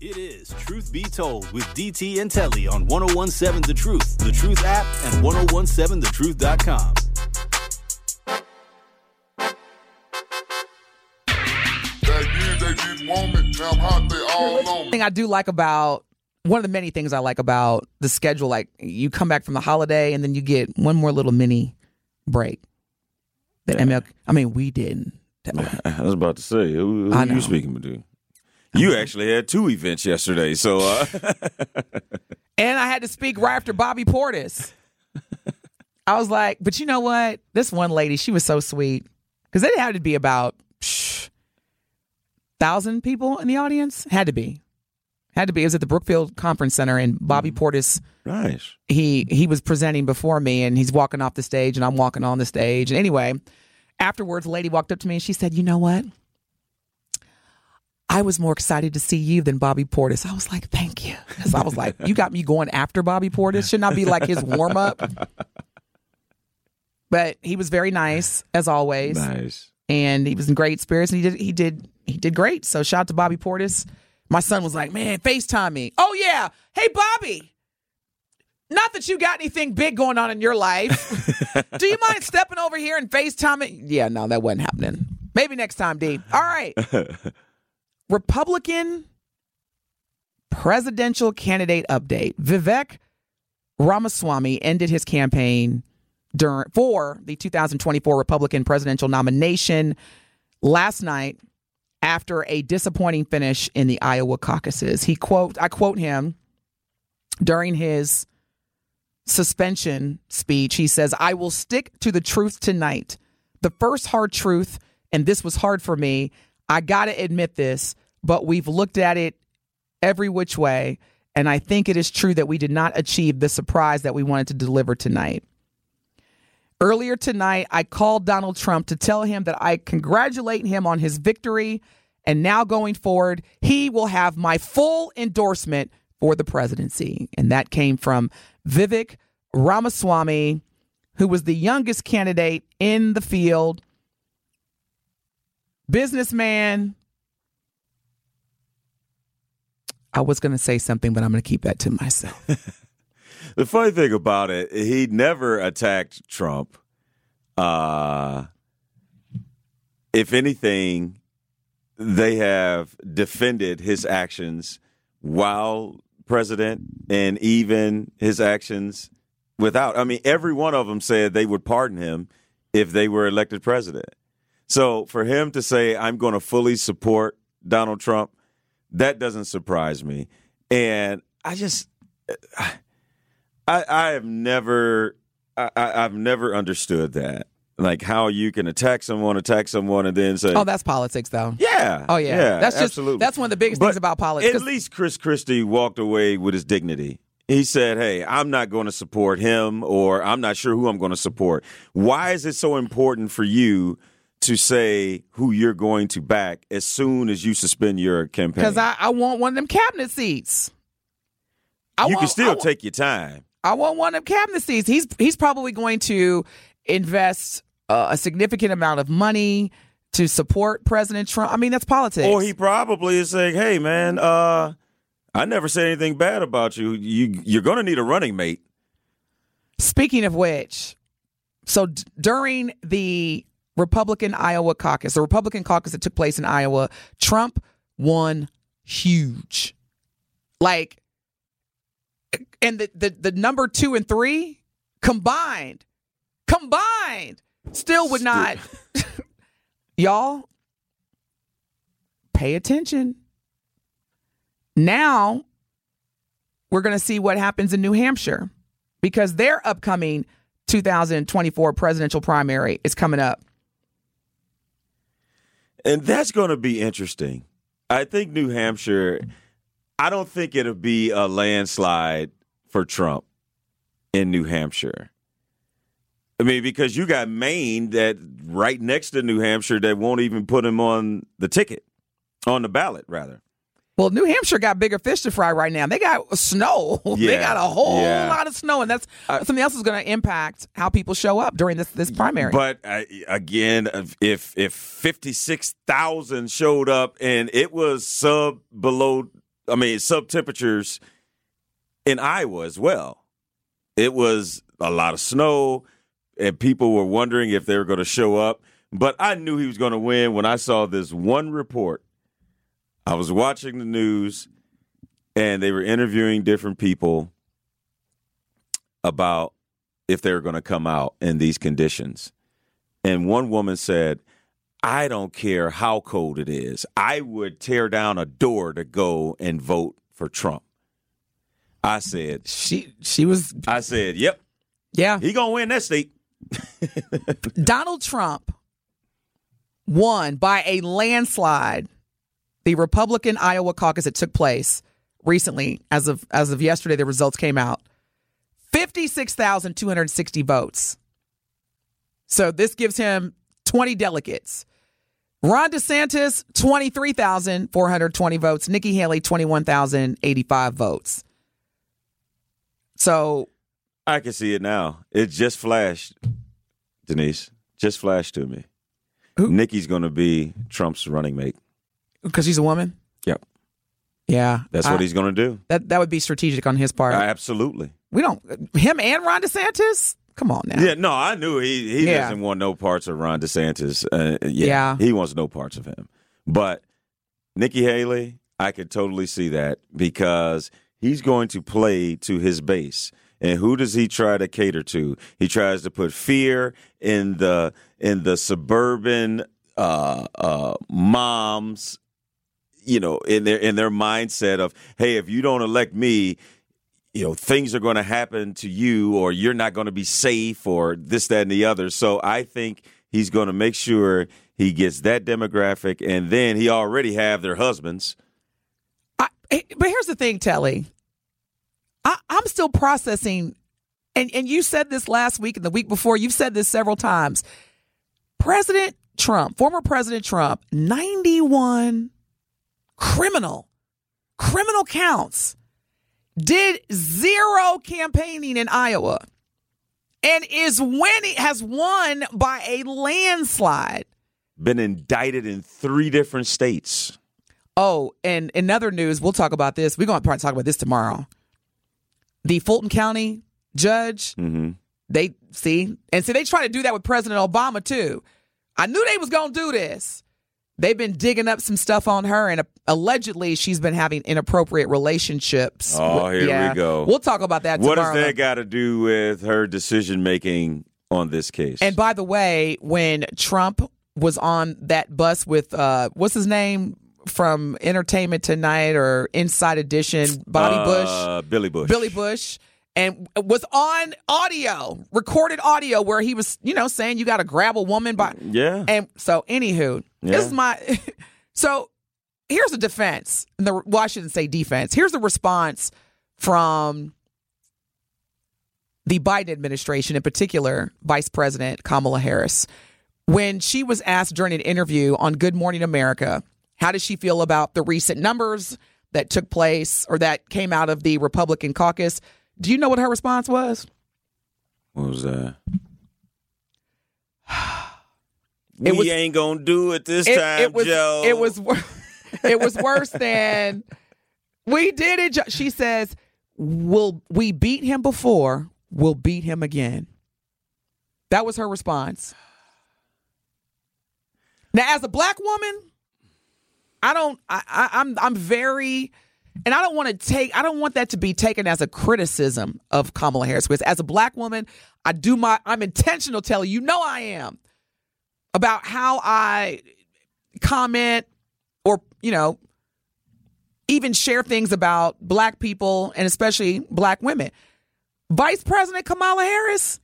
It is Truth Be Told with DT and Telly on 1017 The Truth, The Truth app, and 1017thetruth.com. The thing I do like about one of the many things I like about the schedule, like you come back from the holiday and then you get one more little mini break. That ML, I mean, we didn't. I was about to say, who, who I are know. you speaking to? You actually had two events yesterday, so uh, And I had to speak right after Bobby Portis. I was like, but you know what? This one lady, she was so sweet because it had to be about psh, thousand people in the audience. Had to be, had to be. It was at the Brookfield Conference Center, and Bobby Portis nice. he he was presenting before me and he's walking off the stage and I'm walking on the stage. And anyway, afterwards a lady walked up to me and she said, "You know what? I was more excited to see you than Bobby Portis." I was like, "Thank you." Cuz I was like, "You got me going after Bobby Portis. Should not be like his warm up." But he was very nice as always Nice. and he was in great spirits and he did he did he did great. So shout out to Bobby Portis. My son was like, "Man, FaceTime me." Oh yeah. Hey Bobby. Not that you got anything big going on in your life. Do you mind stepping over here and FaceTiming? Yeah, no, that wasn't happening. Maybe next time, D. All right. Republican presidential candidate update. Vivek Ramaswamy ended his campaign during for the 2024 Republican presidential nomination last night after a disappointing finish in the Iowa caucuses. He quote I quote him during his suspension speech. He says, "I will stick to the truth tonight. The first hard truth and this was hard for me. I got to admit this, but we've looked at it every which way and I think it is true that we did not achieve the surprise that we wanted to deliver tonight." Earlier tonight, I called Donald Trump to tell him that I congratulate him on his victory. And now going forward, he will have my full endorsement for the presidency. And that came from Vivek Ramaswamy, who was the youngest candidate in the field, businessman. I was going to say something, but I'm going to keep that to myself. The funny thing about it, he never attacked Trump. Uh, if anything, they have defended his actions while president and even his actions without. I mean, every one of them said they would pardon him if they were elected president. So for him to say, I'm going to fully support Donald Trump, that doesn't surprise me. And I just. I, I have never, I, I've never understood that. Like how you can attack someone, attack someone, and then say, oh, that's politics, though. "Yeah, Oh, yeah. That's just- absolutely." that's one of the biggest things about politics, At least Chris Christie walked away with his dignity. He said, "Hey, I'm not going to support him, or I'm not sure who I'm going to support." Why is it so important for you to say who you're going to back as soon as you suspend your campaign? Because I, I want one of them cabinet seats. I you want, can still take your time. I want one of them cabinet seats. He's he's probably going to invest uh, a significant amount of money to support President Trump. I mean, that's politics. Or he probably is saying, "Hey, man, uh, I never said anything bad about you. You you're going to need a running mate." Speaking of which, so d- during the Republican Iowa caucus, the Republican caucus that took place in Iowa, Trump won huge. Like, and the, the, the number two and three combined, combined, still would not. Y'all, pay attention. Now, we're going to see what happens in New Hampshire because their upcoming 2024 presidential primary is coming up. And that's going to be interesting. I think New Hampshire, I don't think it'll be a landslide for Trump in New Hampshire. I mean, because you got Maine that right next to New Hampshire that won't even put him on the ticket, on the ballot, rather. Well, New Hampshire got bigger fish to fry right now. They got snow. they got a whole Yeah. lot of snow, and that's something else is going to impact how people show up during this this primary. But uh, again, if if fifty six thousand showed up and it was sub below I mean, sub temperatures in Iowa as well. It was a lot of snow, and people were wondering if they were going to show up. But I knew he was going to win when I saw this one report. I was watching the news, and they were interviewing different people about if they were going to come out in these conditions. And one woman said, I don't care how cold it is. I would tear down a door to go and vote for Trump. I said, She she was I said, yep, yeah. he gonna win that state. Donald Trump won by a landslide the Republican Iowa caucus that took place recently as of as of yesterday the results came out 56,260 votes. So this gives him 20 delegates. Ron DeSantis 23,420 votes, Nikki Haley 21,085 votes. So I can see it now. It just flashed, Denise. Just flashed to me. Who? Nikki's gonna be Trump's running mate. Because he's a woman? Yep. Yeah. That's I- what he's gonna do. that that would be strategic on his part. Absolutely. We don't him and Ron DeSantis. Come on now. Yeah, no, I knew he he Yeah. doesn't want no parts of Ron DeSantis. Uh, yeah, Yeah. he wants no parts of him. But Nikki Haley, I could totally see that because he's going to play to his base. And who does he try to cater to? He tries to put fear in the in the suburban uh, uh, moms, you know, in their in their mindset of, hey, if you don't elect me, you know things are going to happen to you or you're not going to be safe or this that and the other so i think he's going to make sure he gets that demographic and then he already have their husbands I, eh, but here's the thing, Telly. I, I'm still processing, and and you said this last week and the week before. You've said this several times. President Trump, former President Trump, 91 criminal, criminal counts, did zero campaigning in Iowa, and is winning, has won by a landslide. been indicted in three different states Oh, and in other news, we'll talk about this. We're going to probably talk about this tomorrow. The Fulton County judge, mm-hmm. they see, and see, they try to do that with President Obama too. I knew they was going to do this. They've been digging up some stuff on her, and uh, allegedly she's been having inappropriate relationships. Oh, here we go. We'll talk about that what does that got to do with her decision making on this case? And by the way, when Trump was on that bus with uh what's his name from Entertainment Tonight or Inside Edition, Bobby Bush, uh, billy bush. Billy Bush, and was on audio, recorded audio where he was, you know, saying you got to grab a woman by. Mm, yeah And so, anywho, Yeah. this is my. so here's a defense. and The well, I shouldn't say defense. Here's the response from the Biden administration, in particular, Vice President Kamala Harris, when she was asked during an interview on Good Morning America, how does she feel about the recent numbers that took place or that came out of the Republican caucus? Do you know what her response was? what was that It we was- ain't gonna do it this it, time it was joe it was it was worse than we did it. Jo-" She says, "Will we beat him before? We'll beat him again." That was her response. Now, as a black woman, I don't. I, I, I'm I'm very, and I don't want to take. I don't want that to be taken as a criticism of Kamala Harris. Because as a black woman, I do my. I'm intentional. Telling you know I am about how I comment or you know even share things about black people and especially black women. Vice President Kamala Harris,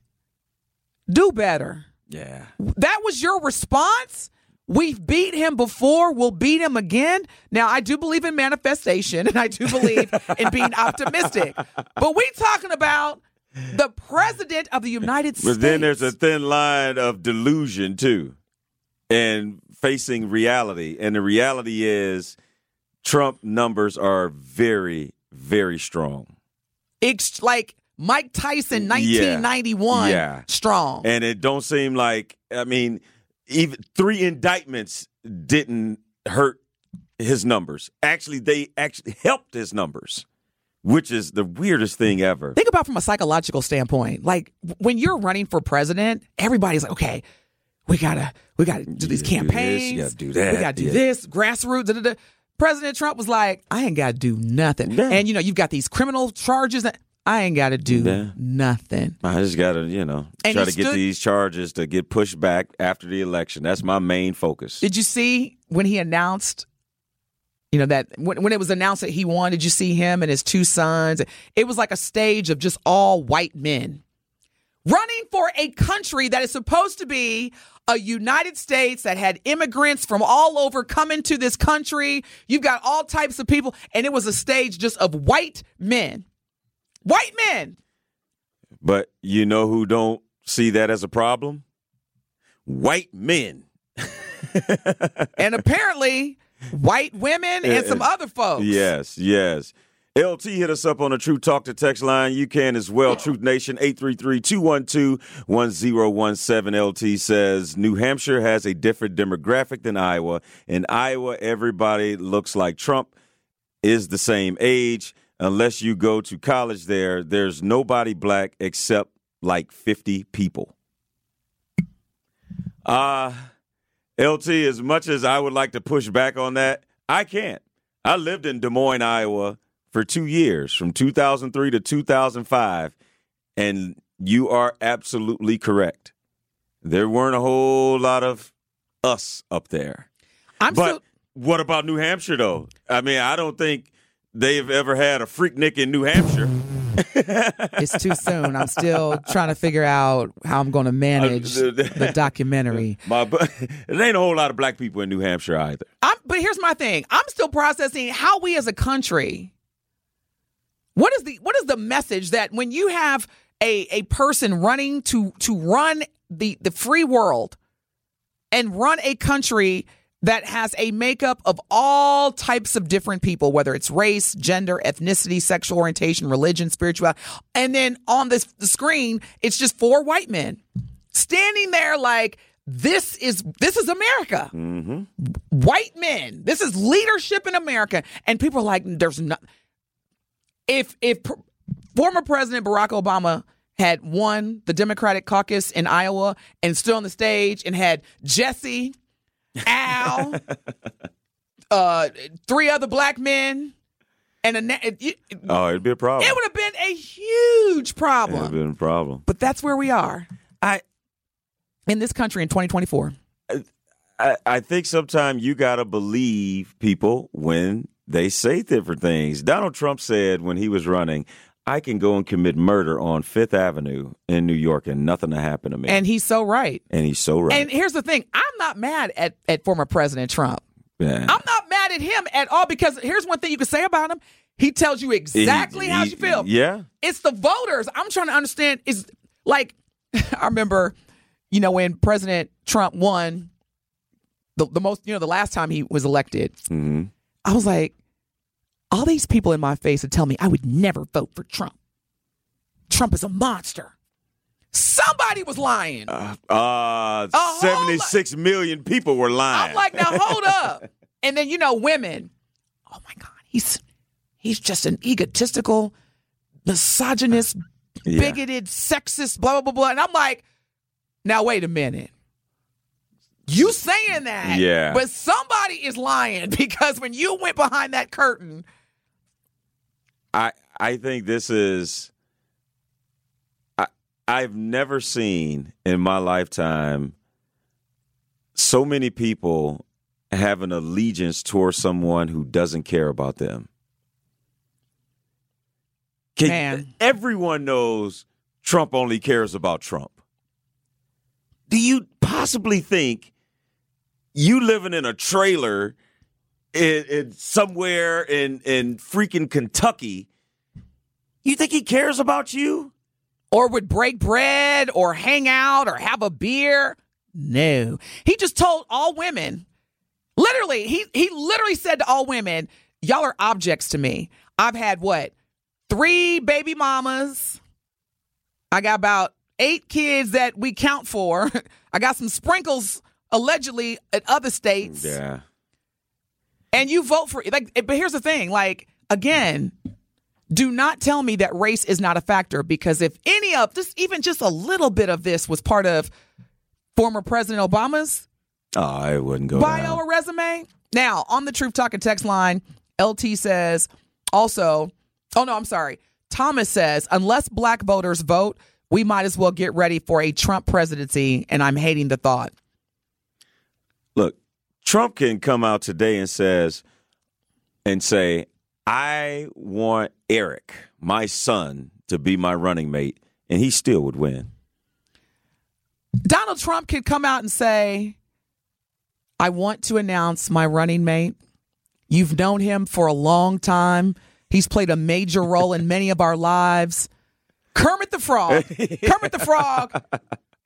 do better. yeah That was your response? We've beat him before, we'll beat him again. Now, I do believe in manifestation and I do believe in being optimistic. But we talking about the president of the United States. But then there's a thin line of delusion too, and facing reality. And the reality is, Trump numbers are very, very strong, It's like Mike Tyson, 1991, Yeah. strong. and it don't seem like. I mean, even three indictments didn't hurt his numbers. Actually, they actually helped his numbers, which is the weirdest thing ever. Think about from a psychological standpoint. Like when you're running for president, everybody's like, okay, we gotta we gotta do these gotta do this, campaigns. you gotta do that, We gotta do yeah. this. Grassroots. Da, da, da. President Trump was like, I ain't gotta do nothing. Yeah. And you know, you've got these criminal charges that I ain't gotta do Yeah. nothing. I just got to, you know, And try to get stood- these charges to get pushed back after the election. That's my main focus. Did you see when he announced, you know, that when, when it was announced that he won, did you see him and his two sons? It was like a stage of just all white men running for a country that is supposed to be a United States that had immigrants from all over coming to this country. You've got all types of people, and it was a stage just of white men. White men. But you know who don't see that as a problem? White men. And apparently, white women and some eh, eh, other folks. Yes, yes. LT hit us up on the True Talk to text line. You can as well. Truth Nation 833-212-1017. LT says New Hampshire has a different demographic than Iowa. In Iowa, everybody looks like Trump is the same age. Unless you go to college there, there's nobody black except like 50 people. Uh LT, as much as I would like to push back on that, I can't. I lived in Des Moines, Iowa for two years, from 2003 to 2005, and you are absolutely correct. There weren't a whole lot of us up there. I'm But still. what about New Hampshire, though? I mean, I don't think they've ever had a freaknik in New Hampshire. It's too soon. I'm still trying to figure out how I'm going to manage uh, the documentary. My, bu- there ain't a whole lot of black people in New Hampshire either. I'm, but here's my thing. I'm still processing how we as a country. What is the what is the message that when you have a a person running to to run the the free world and run a country that has a makeup of all types of different people, whether it's race, gender, ethnicity, sexual orientation, religion, spirituality, and then on this the screen, it's just four white men standing there like this is this is America. Mm-hmm. White men. This is leadership in America, and people are like, "There's not." If if pr- former President Barack Obama had won the Democratic caucus in Iowa and stood on the stage and had Jesse, Al, uh, three other black men, and a na- it, it, it Oh, it'd be a problem. It would have been a huge problem. It'd problem. have been a problem. But that's where we are I, in this country in 2024. I, I think sometimes you got to believe people when they say different things. Donald Trump said when he was running, I can go and commit murder on Fifth Avenue in New York and nothing to happen to me. And he's so right. And he's so right. And here's the thing I'm not mad at, at former President Trump. Yeah. I'm not mad at him at all because here's one thing you can say about him. He tells you exactly He- how he- you feel. Yeah. It's the voters. I'm trying to understand is like I remember, you know, when President Trump won the, the most, you know, the last time he was elected, hmm I was like, all these people in my face would tell me I would never vote for Trump. Trump is a monster. Somebody was lying. Uh, uh, whole 76 million people were lying. I'm like, now hold up. And then you know, women. Oh my God, he's he's just an egotistical, misogynist, Yeah. bigoted, sexist, blah blah blah blah. And I'm like, now wait a minute. You saying that? Yeah. But somebody is lying because when you went behind that curtain, I I think this is I I've never seen in my lifetime so many people have an allegiance towards someone who doesn't care about them. Can- Man. everyone knows Trump only cares about Trump. Do you possibly think you living in a trailer in, in somewhere in in freaking Kentucky? You think he cares about you? or would break bread or hang out or have a beer. No. He just told all women, literally, he, he literally said to all women, Y'all are objects to me. I've had what? Three baby mamas. I got about eight kids that we count for. I got some sprinkles allegedly at other states. Yeah. And you vote for like. Eh, but here's the thing: like again, do not tell me that race is not a factor because if any of this, even just a little bit of this, was part of former President Obama's Oh, I wouldn't go bio down. or resume. Now, on the Truth Talking text line, LT says also, oh no, I'm sorry. Thomas says, unless black voters vote, we might as well get ready for a Trump presidency, and I'm hating the thought. Trump can come out today and says and say, "I want Eric, my son, to be my running mate," and he still would win. Donald Trump could come out and say, I want to announce my running mate. You've known him for a long time. He's played a major role in many of our lives. Kermit the Frog. Kermit the Frog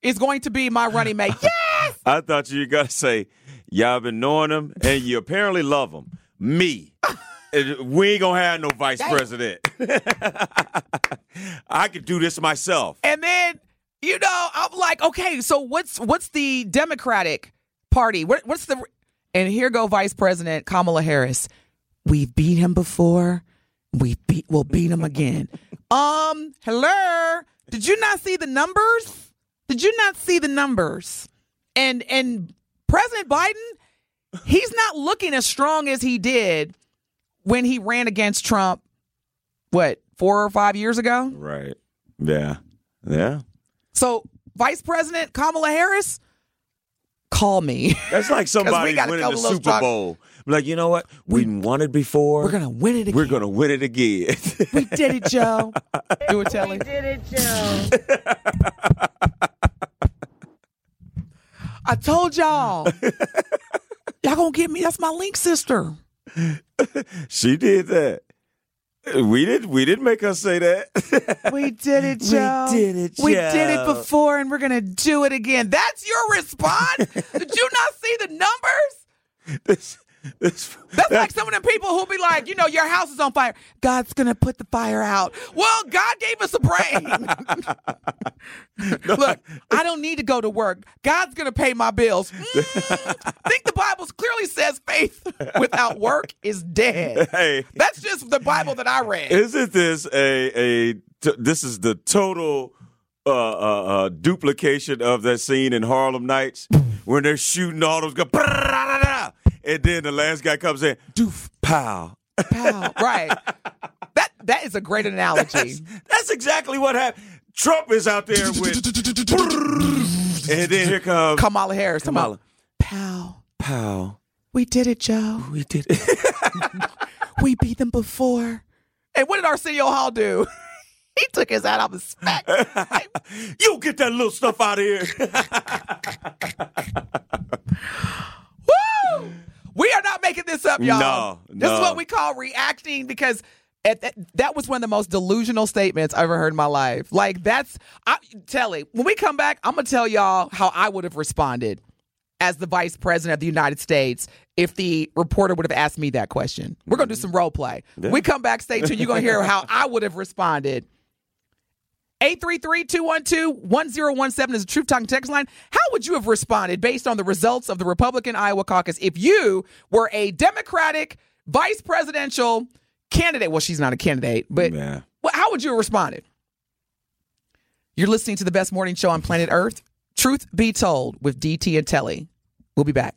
is going to be my running mate. Yes! I thought you were gonna say, "Y'all been knowing him, and you apparently love him." Me. We ain't gonna have no vice president. I could do this myself. And then, you know, I'm like, okay, so what's what's the Democratic Party? What, what's the and here go Vice President Kamala Harris. We've beat him before. We beat we'll beat him again. um, hello. Did you not see the numbers? Did you not see the numbers? And and President Biden, he's not looking as strong as he did when he ran against Trump, what, four or five years ago? Right. Yeah. Yeah. So, Vice President Kamala Harris, call me. That's like somebody gotta winning the Super strong. Bowl. Like, you know what? We, won it before. We're gonna win it again. We're gonna win it again. We did it, Joe. Do it, Telly. We did it, Joe. I told y'all. y'all gonna get me. That's my link sister. she did that. We did. We didn't make her say that. We did it, Joe. We did it, We did it before, and we're gonna do it again. That's your response. did you not see the numbers? this, That's like some of the people who'll be like, you know, your house is on fire. God's gonna put the fire out. Well, God gave us a brain. Look, I don't need to go to work. God's gonna pay my bills. Mm, think the Bible clearly says faith without work is dead. hey, That's just the Bible that I read. isn't this a a? T- this is the total. Uh, uh, uh, duplication of that scene in Harlem Nights when they're shooting all those guns, and then the last guy comes in, doof, pow. Pow. Right. That that is a great analogy. That's, that's exactly what happened. Trump is out there with, and then here comes Kamala Harris. On. Kamala. Pow. Pow. We did it, Joe. We did it. We beat them before. And what did Arsenio Hall do? he took his hat off his back. you get that little stuff out of here. Woo! We are not making this up, y'all. No, This is what we call reacting because at that, that was one of the most delusional statements I ever heard in my life. Like that's I Telly, when we come back, I'm gonna tell y'all how I would have responded as the vice president of the United States if the reporter would have asked me that question. We're gonna do mm-hmm. some role play. We come back, stay tuned. You're gonna hear how I would have responded. 833-212-1017 is the Truth Talking text line. How would you have responded based on the results of the Republican Iowa caucus if you were a Democratic vice presidential candidate? Well, she's not a candidate, but Yeah. well, how would you have responded? You're listening to the best morning show on planet Earth, Truth Be Told with DT and Telly. We'll be back.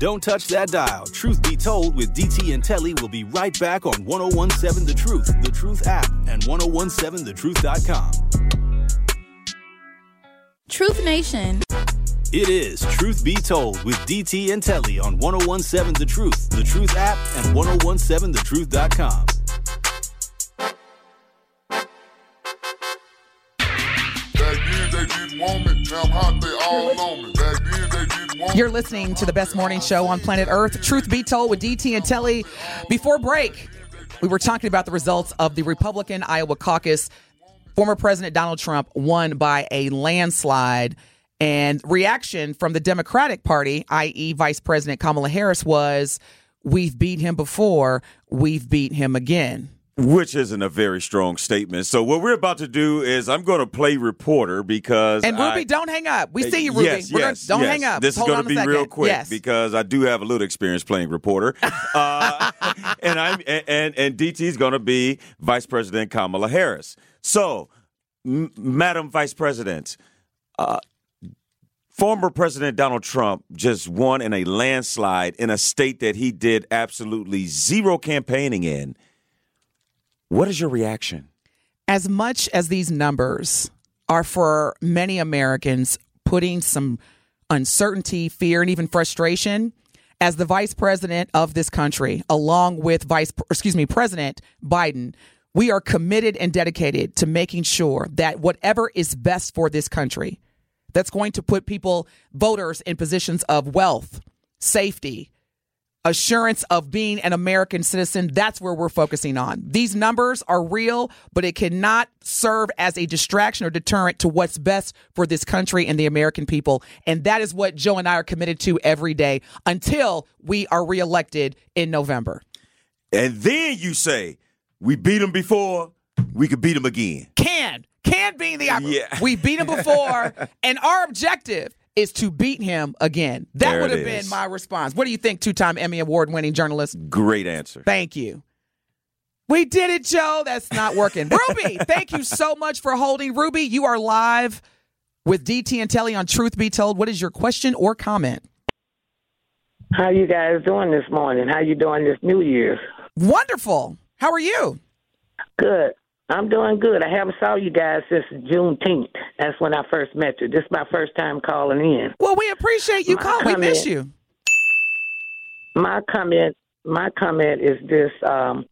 Don't touch that dial. Truth be told, with DT and Telly, we'll be right back on 1017 The Truth, The Truth app, and 1017thetruth.com. Truth Nation. It is Truth Be Told with DT and Telly on 1017 The Truth, The Truth app, and 1017thetruth.com. Back then they didn't want me, now I'm hot, they all on me. You're listening to the best morning show on planet Earth, Truth Be Told with DT and Telly. Before break, we were talking about the results of the Republican Iowa caucus. Former President Donald Trump won by a landslide. And reaction from the Democratic Party, i.e., Vice President Kamala Harris, was we've beat him before, we've beat him again. Which isn't a very strong statement. So what we're about to do is I'm going to play reporter because And Ruby, I- don't hang up. We see you, Ruby. Yes, We're yes, gonna, don't yes. hang up. This Hold is going to be real quick Yes. because I do have a little experience playing reporter, uh, and I'm and and, and DT is going to be Vice President Kamala Harris. So, M- Madam Vice President, uh, former President Donald Trump just won in a landslide in a state that he did absolutely zero campaigning in. What is your reaction? as much as these numbers are for many Americans putting some uncertainty, fear, and even frustration, as the vice president of this country, along with vice, excuse me, President Biden, we are committed and dedicated to making sure that whatever is best for this country, that's going to put people, voters, in positions of wealth, safety, assurance of being an American citizen, that's where we're focusing on. These numbers are real, but it cannot serve as a distraction or deterrent to what's best for this country and the American people. And that is what Joe and I are committed to every day until we are reelected in November. And then you say, "We beat them before, we could beat them again." Can, can being the Yeah. we beat him before, and our objective is to beat him again. That There would have been my response. What do you think, two-time Emmy award-winning journalist? Great answer. Thank you. We did it, Joe. That's not working. Ruby, thank you so much for holding. Ruby, you are live with DT and Telly on Truth Be Told. What is your question or comment? How you guys doing this morning? How you doing this New Year's? Wonderful. How are you? Good. I'm doing good. I haven't saw you guys since Juneteenth. That's when I first met you. This is my first time calling in. Well, we appreciate you My calling. We miss you. My comment, my comment is this: um,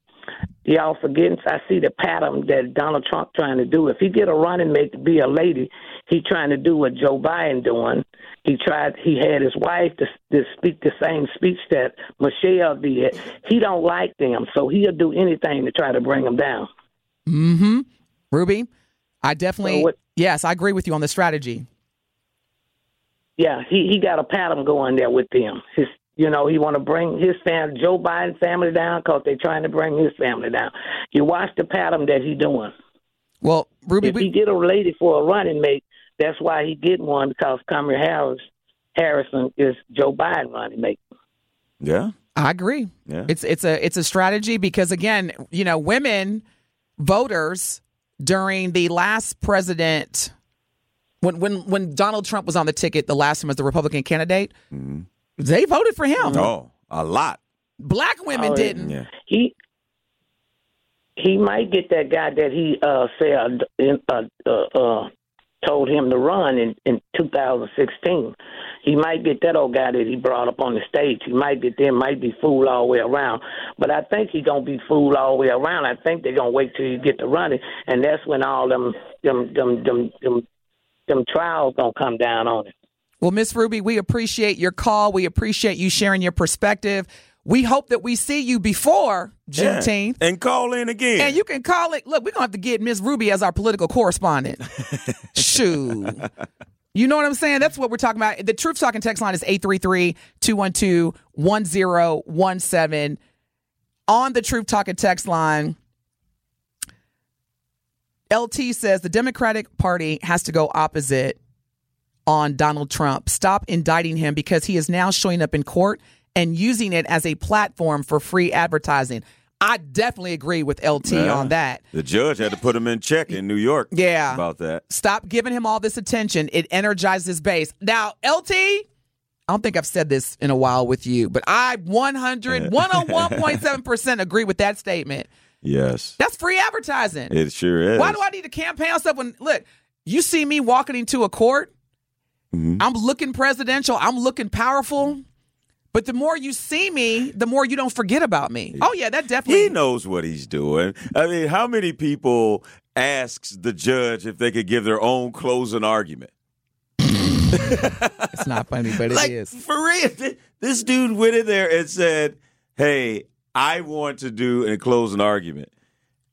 y'all forgetting. I see the pattern that Donald Trump trying to do. If he get a running mate to be a lady, he trying to do what Joe Biden doing. He tried. He had his wife to, to speak the same speech that Michelle did. He don't like them, so he'll do anything to try to bring them down. Mm-hmm. Ruby, I definitely So what- yes, I agree with you on the strategy. Yeah, he he got a pattern going there with them. His, you know, he want to bring his family, Joe Biden family down because they're trying to bring his family down. You watch the pattern that he doing. Well, Ruby, If he we, get a lady for a running mate, that's why he get one because Kamala Harris Harrison is Joe Biden running mate. Yeah. I agree. Yeah. It's it's a it's a strategy because again, you know, women voters during the last president when when when Donald Trump was on the ticket the last time as the Republican candidate, they voted for him. Oh, a lot. Black women Oh, didn't. Yeah. He he might get that guy that he uh said uh, uh, uh told him to run in in 2016. He might get that old guy that he brought up on the stage. He might get them. Might be fooled all the way around. But I think he gonna be fooled all the way around. I think they're gonna wait till you get to running, and that's when all them them them them them, them trials gonna come down on it. Well, Miss Ruby, we appreciate your call. We appreciate you sharing your perspective. We hope that we see you before Yeah. Juneteenth. And call in again. And you can call it. Look, we're gonna have to get Miss Ruby as our political correspondent. Shoo. You know what I'm saying? That's what we're talking about. The Truth Talking text line is 833-212-1017. On the Truth Talking text line, LT says the Democratic Party has to go opposite on Donald Trump. Stop indicting him because he is now showing up in court and using it as a platform for free advertising. I definitely agree with LT Yeah. on that. The judge had to put him in check in New York. Yeah. About that. Stop giving him all this attention. It energizes base. Now, LT, I don't think I've said this in a while with you, but I 100, 101.7% agree with that statement. Yes. That's free advertising. It sure is. Why do I need to campaign on stuff when, look, you see me walking into a court, Mm-hmm. I'm looking presidential, I'm looking powerful. But the more you see me, the more you don't forget about me. Oh yeah, that definitely. He knows what he's doing. I mean, how many people asks the judge if they could give their own closing argument? It's not funny, but it like is. for real, this dude went in there and said, "Hey, I want to do a closing argument,"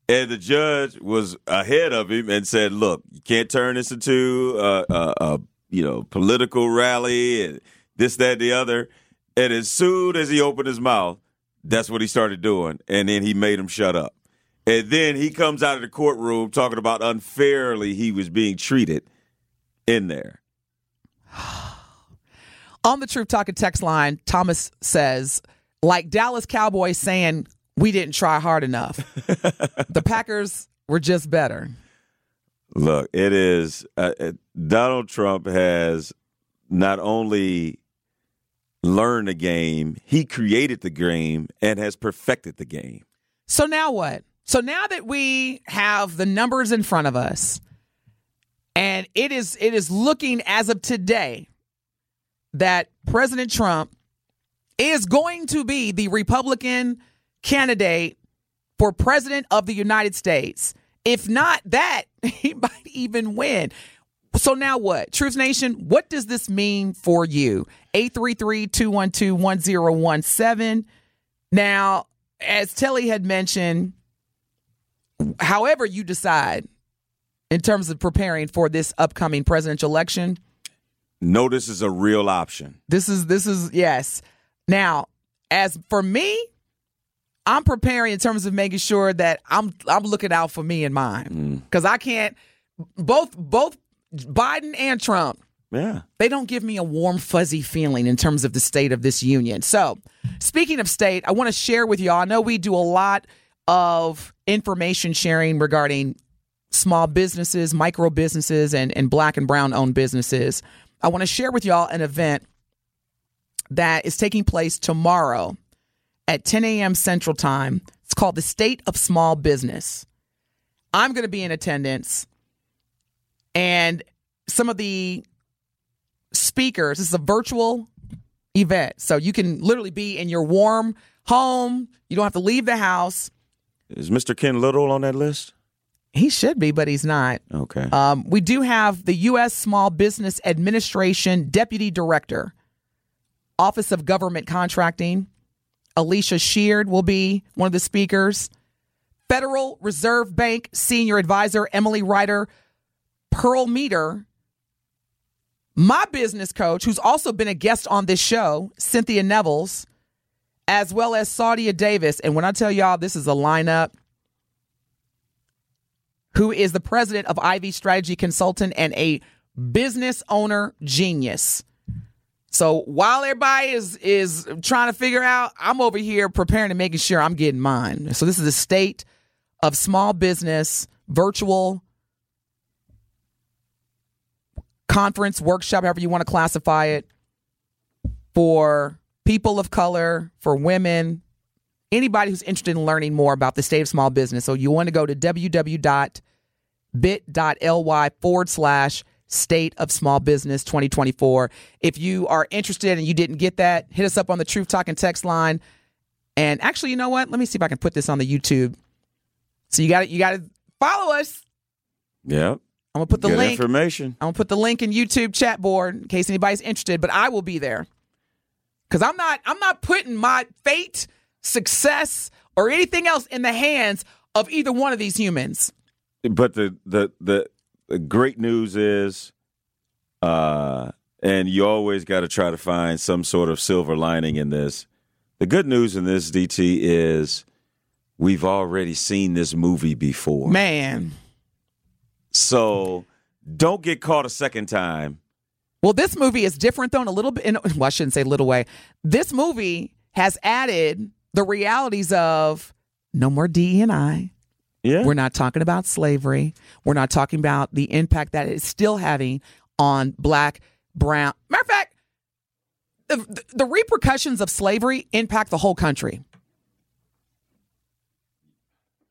and the judge was ahead of him and said, "Look, you can't turn this into a, a, a you know political rally and this, that, the other." And as soon as he opened his mouth, that's what he started doing, and then he made him shut up. And then he comes out of the courtroom talking about unfairly he was being treated in there. On the Truth Talking text line, Thomas says, like Dallas Cowboys saying, we didn't try hard enough. the Packers were just better. Look, it is uh, uh, Donald Trump has not only learned the game, he created the game and has perfected the game. So now what? So now that we have the numbers in front of us, and it is it is looking as of today that President Trump is going to be the Republican candidate for president of the United States. If not that, he might even win. So now what? Truth Nation, what does this mean for you? 833-212-1017. Now, as Telly had mentioned, however you decide in terms of preparing for this upcoming presidential election, No, this is a real option. this is this is yes. Now, as for me, I'm preparing in terms of making sure that I'm I'm looking out for me and mine mm. because I can't both both Biden and Trump Yeah. they don't give me a warm fuzzy feeling in terms of the state of this union. So, speaking of state, I want to share with y'all. I know we do a lot of information sharing regarding small businesses, micro businesses, and, and black and brown owned businesses. I want to share with y'all an event that is taking place tomorrow at 10 a.m. Central Time. It's called the State of Small Business. I'm going to be in attendance, and some of the speakers. This is a virtual event. So you can literally be in your warm home. You don't have to leave the house. Is Mr. Ken Little on that list? He should be, but he's not. Okay. Um, we do have the U.S. Small Business Administration Deputy Director, Office of Government Contracting. Alicia Sheard will be one of the speakers. Federal Reserve Bank Senior Advisor Emily Ryder Perlmeter. My business coach, who's also been a guest on this show, Cynthia Nevels, as well as Saudia Davis. And when I tell y'all this is a lineup, who is the president of Ivy Strategy Consultant and a business owner genius. So while everybody is is trying to figure out, I'm over here preparing and making sure I'm getting mine. So this is the state of small business virtual conference workshop, however you want to classify it, for people of color, for women, anybody who's interested in learning more about the state of small business. So you want to go to www.bit.ly forward slash state of small business 2024. If you are interested and you didn't get that, hit us up on the Truth Talking text line. And actually, you know what? Let me see if I can put this on the YouTube. So you got it. you got to follow us. yep. I'm gonna put the Good link. information. I'm gonna put the link in YouTube chat board in case anybody's interested, but I will be there. Cause I'm not I'm not putting my fate, success, or anything else in the hands of either one of these humans. But the the the, the great news is, uh, and you always got to try to find some sort of silver lining in this. The good news in this DT is we've already seen this movie before. Man. So don't get caught a second time. Well, this movie is different though in a little bit in, well, I shouldn't say little way. This movie has added the realities of no more DE and I. Yeah. We're not talking about slavery. We're not talking about the impact that it's still having on black, brown. Matter of fact, the, the, the repercussions of slavery impact the whole country.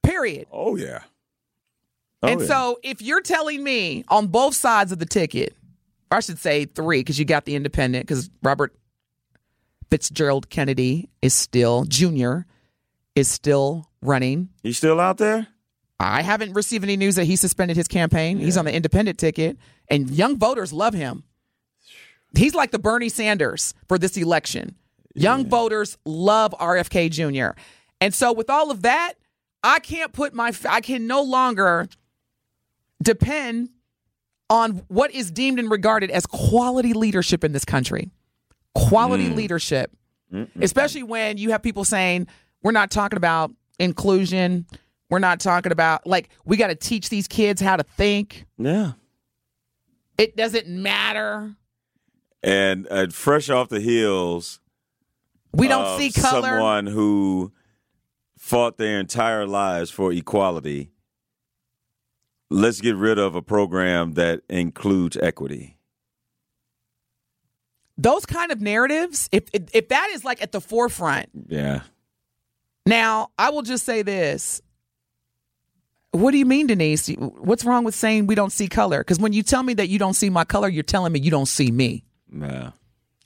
Period. oh yeah. Oh, and yeah. so if you're telling me on both sides of the ticket, or I should say three, because you got the independent, because Robert Fitzgerald Kennedy is still, Jr., is still running. He's still out there? I haven't received any news that he suspended his campaign. He's on the independent ticket, and young voters love him. He's like the Bernie Sanders for this election. Young voters love RFK Jr. And so, with all of that, I can't put my, I can no longer depend on what is deemed and regarded as quality leadership in this country. Quality leadership, especially when you have people saying, we're not talking about inclusion, We're not talking about like we got to teach these kids how to think. Yeah. It doesn't matter. And uh, fresh off the heels, We don't see color. Someone who fought their entire lives for equality. Let's get rid of a program that includes equity. Those kind of narratives, if, if if that is like at the forefront, Yeah. Now, I will just say this. What do you mean, Denise? What's wrong with saying we don't see color? Because when you tell me that you don't see my color, you're telling me you don't see me. Yeah.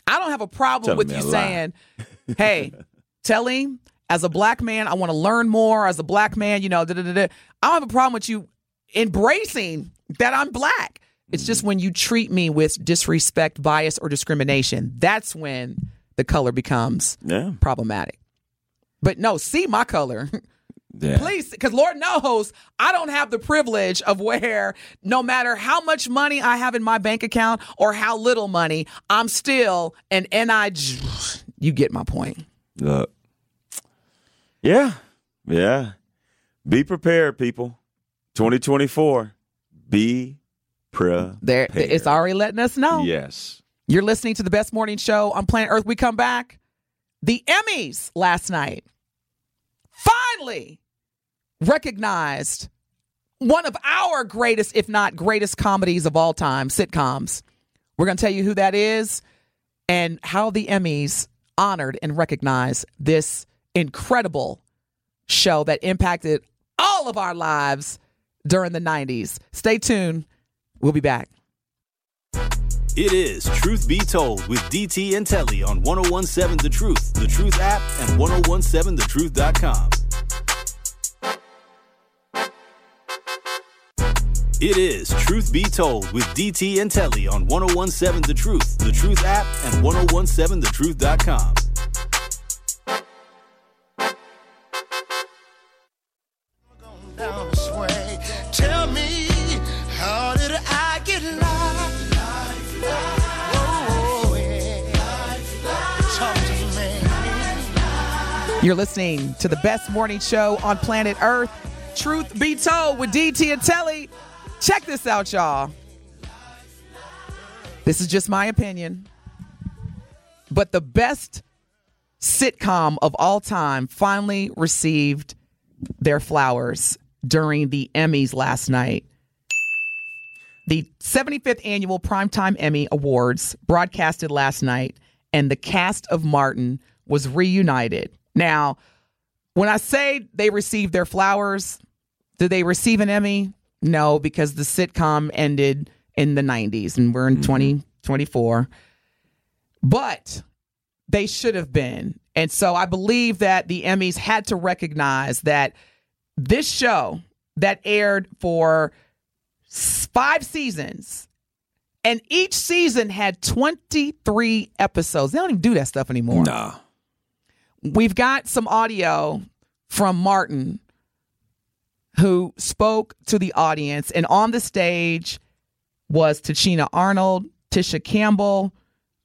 I don't have a problem with you saying, hey, Telly, as a black man, I want to learn more. As a black man, you know, da, da, da, da. I don't have a problem with you embracing that I'm black. It's just when you treat me with disrespect, bias, or discrimination, that's when the color becomes Yeah. problematic. But no, see my color. Yeah. Please, because Lord knows I don't have the privilege of where no matter how much money I have in my bank account or how little money, I'm still an NIG. You get my point. Look. Yeah. Yeah. Be prepared, people. 2024. Be prepared. There, it's already letting us know. Yes. You're listening to the best morning show on planet Earth. We come back. The Emmys last night finally recognized one of our greatest, if not greatest, comedies of all time, sitcoms. We're going to tell you who that is and how the Emmys honored and recognized this incredible show that impacted all of our lives during the 90s. Stay tuned. We'll be back. It is Truth Be Told with DT and Telly on 1017 The Truth, The Truth app, and 1017thetruth.com. It is Truth Be Told with DT and Telly on 1017 The Truth, The Truth app, and 1017thetruth.com. You're listening to the best morning show on planet Earth. Truth be told with DT and Telly. Check this out, y'all. This is just my opinion. But the best sitcom of all time finally received their flowers during the Emmys last night. The 75th annual Primetime Emmy Awards broadcasted last night, and the cast of Martin was reunited. Now, when I say they received their flowers, did they receive an Emmy? No, because the sitcom ended in the 90s and we're in mm-hmm. 2024. But they should have been. And so I believe that the Emmys had to recognize that this show that aired for five seasons and each season had 23 episodes. They don't even do that stuff anymore. Nah. We've got some audio from Martin who spoke to the audience, and on the stage was Tichina Arnold, Tisha Campbell,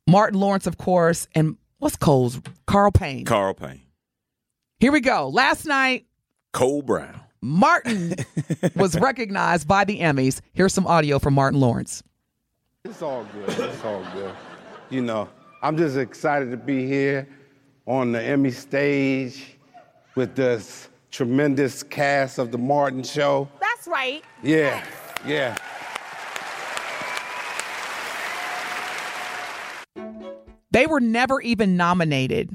Martin Lawrence, of course, and what's Cole's Carl Payne. Carl Payne. Here we go. Last night, Cole Brown. Martin was recognized by the Emmys. Here's some audio from Martin Lawrence. It's all good. It's all good. You know, I'm just excited to be here on the Emmy stage with this tremendous cast of the Martin Show. That's right. Yeah, yeah. They were never even nominated.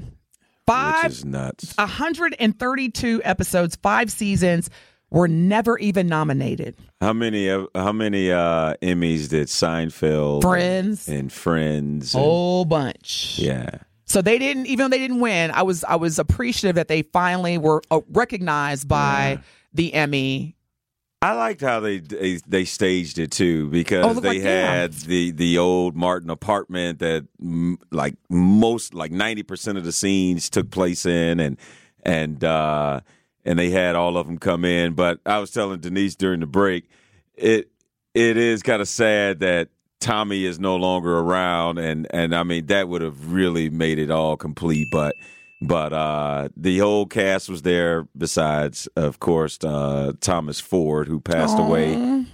Five Which is nuts. 132 episodes, five seasons, were never even nominated. How many uh, how many uh, Emmys did Seinfeld Friends. and Friends? and- Whole bunch. yeah. So they didn't, even though they didn't win, I was I was appreciative that they finally were uh, recognized by the Emmy. I liked how they they, they staged it too because Oh, they like- yeah. had the the old Martin apartment that mm, like most like ninety percent of the scenes took place in and and uh and they had all of them come in. But I was telling Denise during the break, it it is kind of sad that Tommy is no longer around, and and I mean that would have really made it all complete. But But uh, the whole cast was there. Besides, of course, uh, Thomas Ford, who passed away.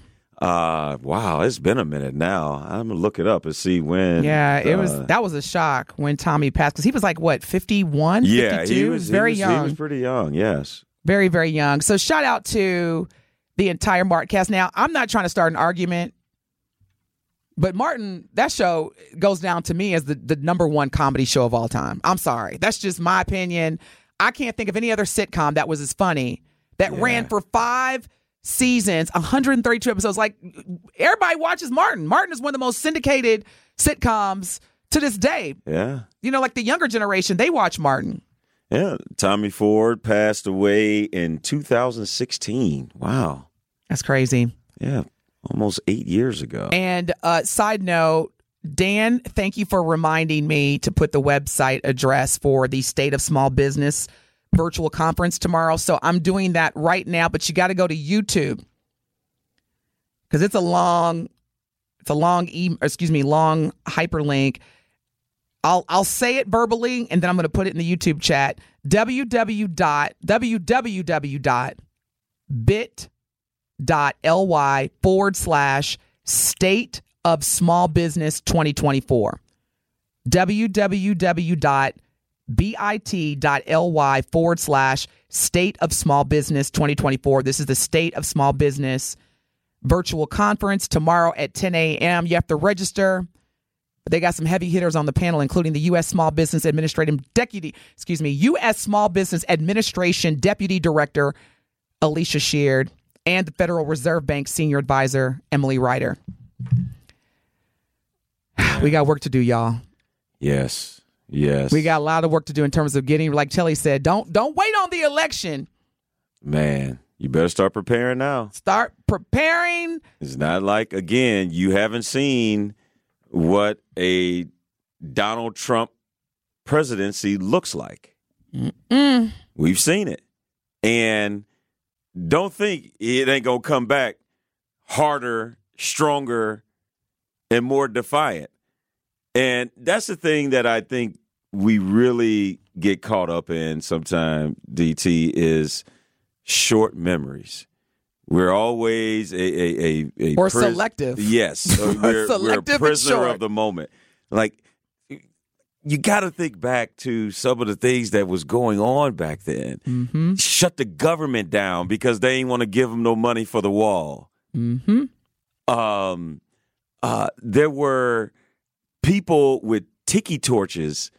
Uh, wow, it's been a minute now. I'm gonna look it up and see when. Yeah, it was uh, that was a shock when Tommy passed because he was like what 51, Yeah, 52? he was very he was, young, He was pretty young. Yes. very very young. So shout out to the entire Mark cast. Now I'm not trying to start an argument, but Martin, that show goes down to me as the the number one comedy show of all time. I'm sorry, that's just my opinion. I can't think of any other sitcom that was as funny that ran for five seasons, 132 episodes. Like everybody watches Martin. Martin is one of the most syndicated sitcoms to this day. Yeah. You know, like the younger generation, they watch Martin. Yeah. Tommy Ford passed away in 2016. Wow. That's crazy. Yeah. Almost eight years ago. And uh, side note, Dan, thank you for reminding me to put the website address for the State of Small Business virtual conference tomorrow. So I'm doing that right now, but you got to go to YouTube because it's a long, it's a long, e- excuse me, long hyperlink. I'll I'll say it verbally and then I'm going to put it in the YouTube chat. www dot www dot bit dot ly forward slash state of small business 2024 www.bit.ly forward slash state of small business 2024 this is the state of small business virtual conference tomorrow at 10 a.m you have to register they got some heavy hitters on the panel, including the U.S. Small Business Administration Deputy, excuse me, U.S. Small Business Administration Deputy Director Alicia Sheard and the Federal Reserve Bank Senior Advisor Emily Ryder. We got work to do, y'all. yes. Yes. We got a lot of work to do in terms of getting, like Telly said, don't don't wait on the election. Man, you better start preparing now. Start preparing. It's not like, again, you haven't seen what a Donald Trump presidency looks like. Mm. We've seen it. And don't think it ain't to come back harder, stronger, and more defiant. And that's the thing that I think we really get caught up in sometime, DT, is short memories. We're always a a a, a Or selective. Yes, we're, Selective we're a prisoner of the moment. Like you got to think back to some of the things that was going on back then. Mm-hmm. Shut the government down because they ain't want to give them no money for the wall. Mm-hmm. Um, uh, there were people with tiki torches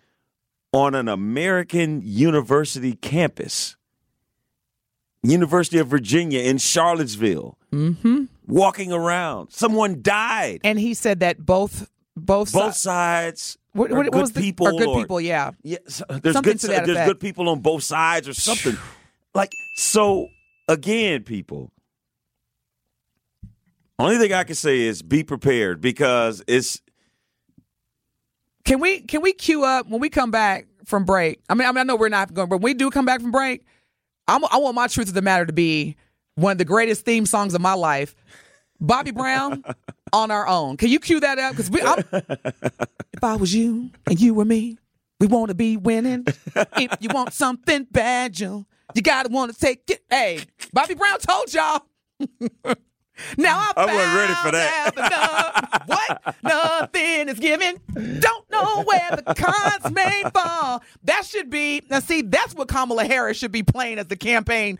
on an American university campus, University of Virginia in Charlottesville, Mm-hmm. walking around. Someone died. And he said that both both Both si- sides. What, what, what good was the, people. good or- people, yeah. Yeah, so there's Something good. there's effect. good people on both sides or something. like so. Again, people. Only thing I can say is be prepared because it's Can we can we queue up when we come back from break? I mean, I mean, I know we're not going, but when we do come back from break, I'm, I want my truth of the matter to be one of the greatest theme songs of my life, Bobby Brown, on our own. Can you cue that up? Because if I was you and you were me, we want to be winning. if you want something bad, you you gotta want to take it. Hey, Bobby Brown told y'all. Now I, I wasn't ready for that. the what? Nothing is given. Don't know where the cards may fall. That should be now. See, that's what Kamala Harris should be playing as the campaign.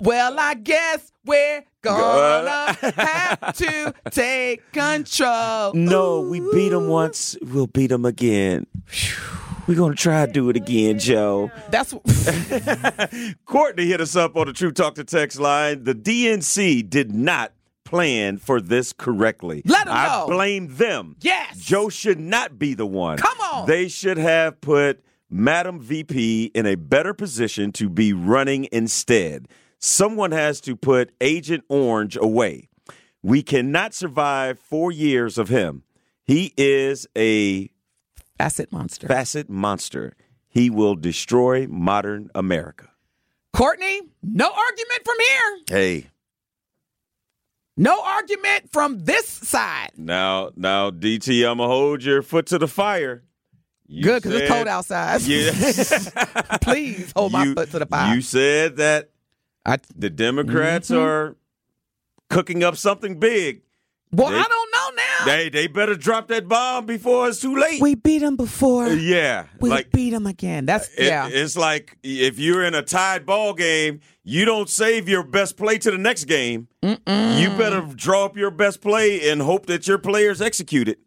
Well, I guess we're gonna have to take control. no. We beat them once. We'll beat them again. We're gonna try to do it again, Joe. That's what Courtney hit us up on the True Talk to Text line. The DNC did not plan for this correctly. Let 'em I know. blame them. Yes. Joe should not be the one. Come on. They should have put Madam VP in a better position to be running instead. Someone has to put Agent Orange away. We cannot survive four years of him. He is a facet monster. facet monster. He will destroy modern America. Courtney, no argument from here. Hey, No argument from this side. now, now, DT, I'm gonna hold your foot to the fire. You Good, because it's cold outside. Yeah. Please hold my foot to the fire. You said that I, the Democrats Mhm. are cooking up something big. well, they- I don't know now. They they better drop that bomb before it's too late. we beat them before. yeah, We like beat them again. That's it- yeah. it's like if you're in a tied ball game, you don't save your best play to the next game. You better draw up your best play and hope that your players execute it.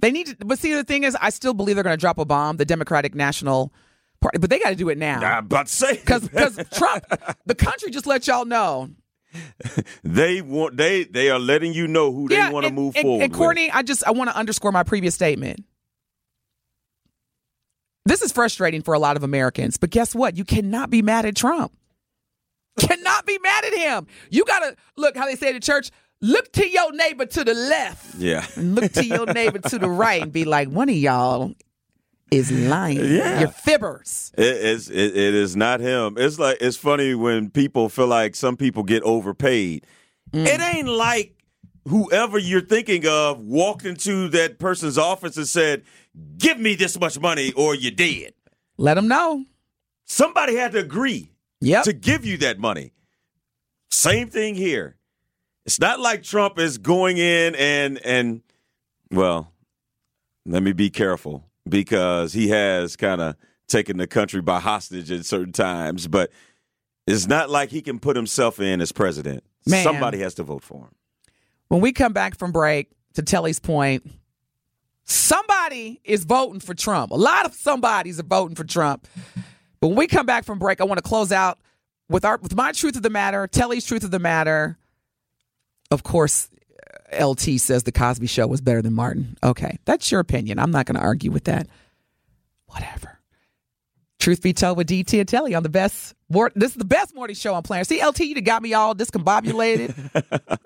They need to, but see, the thing is, I still believe they're going to drop a bomb, the Democratic National Party, but they got to do it now. I'm about to say Because Trump, the country just let y'all know. They want they they are letting you know who they want to move and, forward. And Courtney, I just I want to underscore my previous statement. This is frustrating for a lot of Americans, but guess what? You cannot be mad at Trump. Cannot be mad at him. You gotta look how they say at church. Look to your neighbor to the left yeah. and look to your neighbor to the right and be like, one of y'all is lying. Yeah. You're fibbers. It is it, it is not him. It's like it's funny when people feel like some people get overpaid. Mm. It ain't like whoever you're thinking of walked into that person's office and said, "Give me this much money or you're dead." Let them know. Somebody had to agree Yep. to give you that money. Same thing here. It's not like Trump is going in and and well, let me be careful because he has kind of taken the country by hostage at certain times, but it's not like he can put himself in as president. Man. Somebody has to vote for him. when we come back from break, to Telly's point, somebody is voting for Trump. A lot of somebodies are voting for Trump. But when we come back from break, I want to close out with our with my truth of the matter, Telly's truth of the matter. Of course, LT says the Cosby Show was better than Martin. Okay, that's your opinion. I'm not going to argue with that. Whatever. Truth be told, with DT and Telly on the best. This is the best morning show on planet. See, LT, you got me all discombobulated.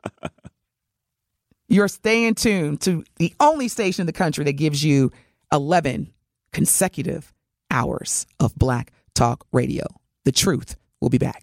You're staying tuned to the only station in the country that gives you 11 consecutive hours of black talk radio. The truth. We'll be back.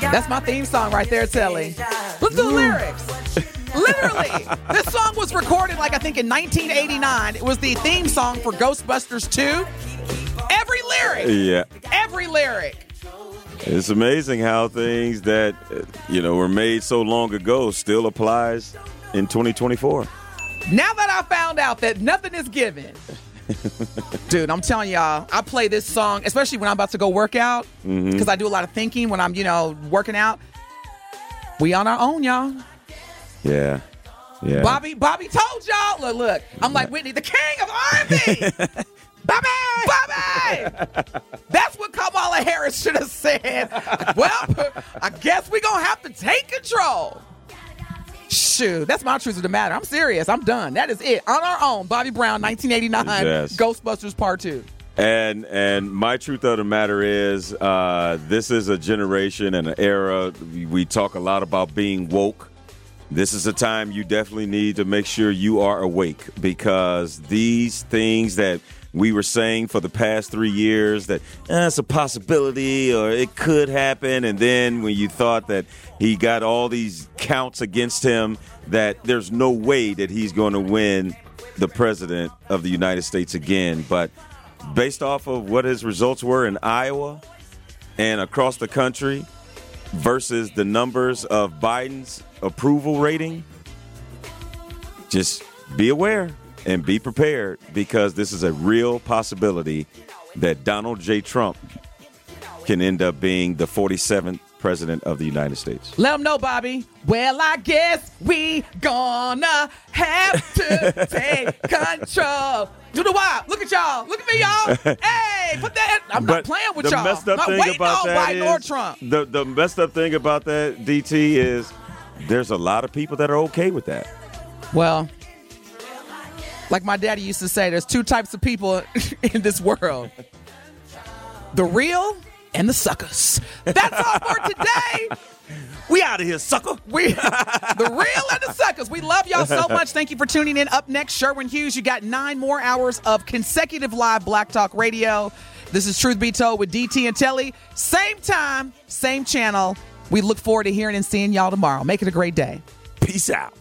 That's my theme song right there, Telly. Let's do the lyrics. Literally, this song was recorded like I think in 1989. It was the theme song for Ghostbusters 2. Every lyric, Yeah. every lyric. It's amazing how things that uh, you know were made so long ago still applies in 2024. Now that I found out that nothing is given, dude, I'm telling y'all, I play this song, especially when I'm about to go work out, mm-hmm. because I do a lot of thinking when I'm, you know, working out. We on our own, y'all. Yeah. Yeah. Bobby, Bobby told y'all. Look, look. I'm like Whitney, the king of R&B. Bobby, Bobby. That's what Kamala Harris should have said. Well, I guess we gonna have to take control. Shoot, that's my truth of the matter. I'm serious. I'm done. That is it. On our own, Bobby Brown, 1989, Yes. Ghostbusters Part Two. And and my truth of the matter is, uh, this is a generation and an era. We, we talk a lot about being woke. This is a time you definitely need to make sure you are awake because these things that we were saying for the past three years that eh, a possibility or it could happen, and then when you thought that he got all these counts against him, that there's no way that he's going to win the president of the United States again, but based off of what his results were in Iowa and across the country versus the numbers of Biden's approval rating, just be aware and be prepared because this is a real possibility that Donald J. Trump can end up being the 47th president of the United States. Let them know, Bobby. Well, I guess we gonna have to take control. Do the wild. Look at y'all. Look at me, y'all. hey, put that. I'm not playing with the y'all. messed up not thing about that is- Trump. The the messed up thing about that DT is there's a lot of people that are okay with that. Well, like my daddy used to say, there's two types of people in this world the real and the suckers. That's all for today. We out of here, sucker. We the real and the suckers. We love y'all so much. Thank you for tuning in. Up next, Sherwin Hughes. You got nine more hours of consecutive live Black Talk Radio. This is Truth Be Told with DT and Telly. Same time, same channel. We look forward to hearing and seeing y'all tomorrow. Make it a great day. Peace out.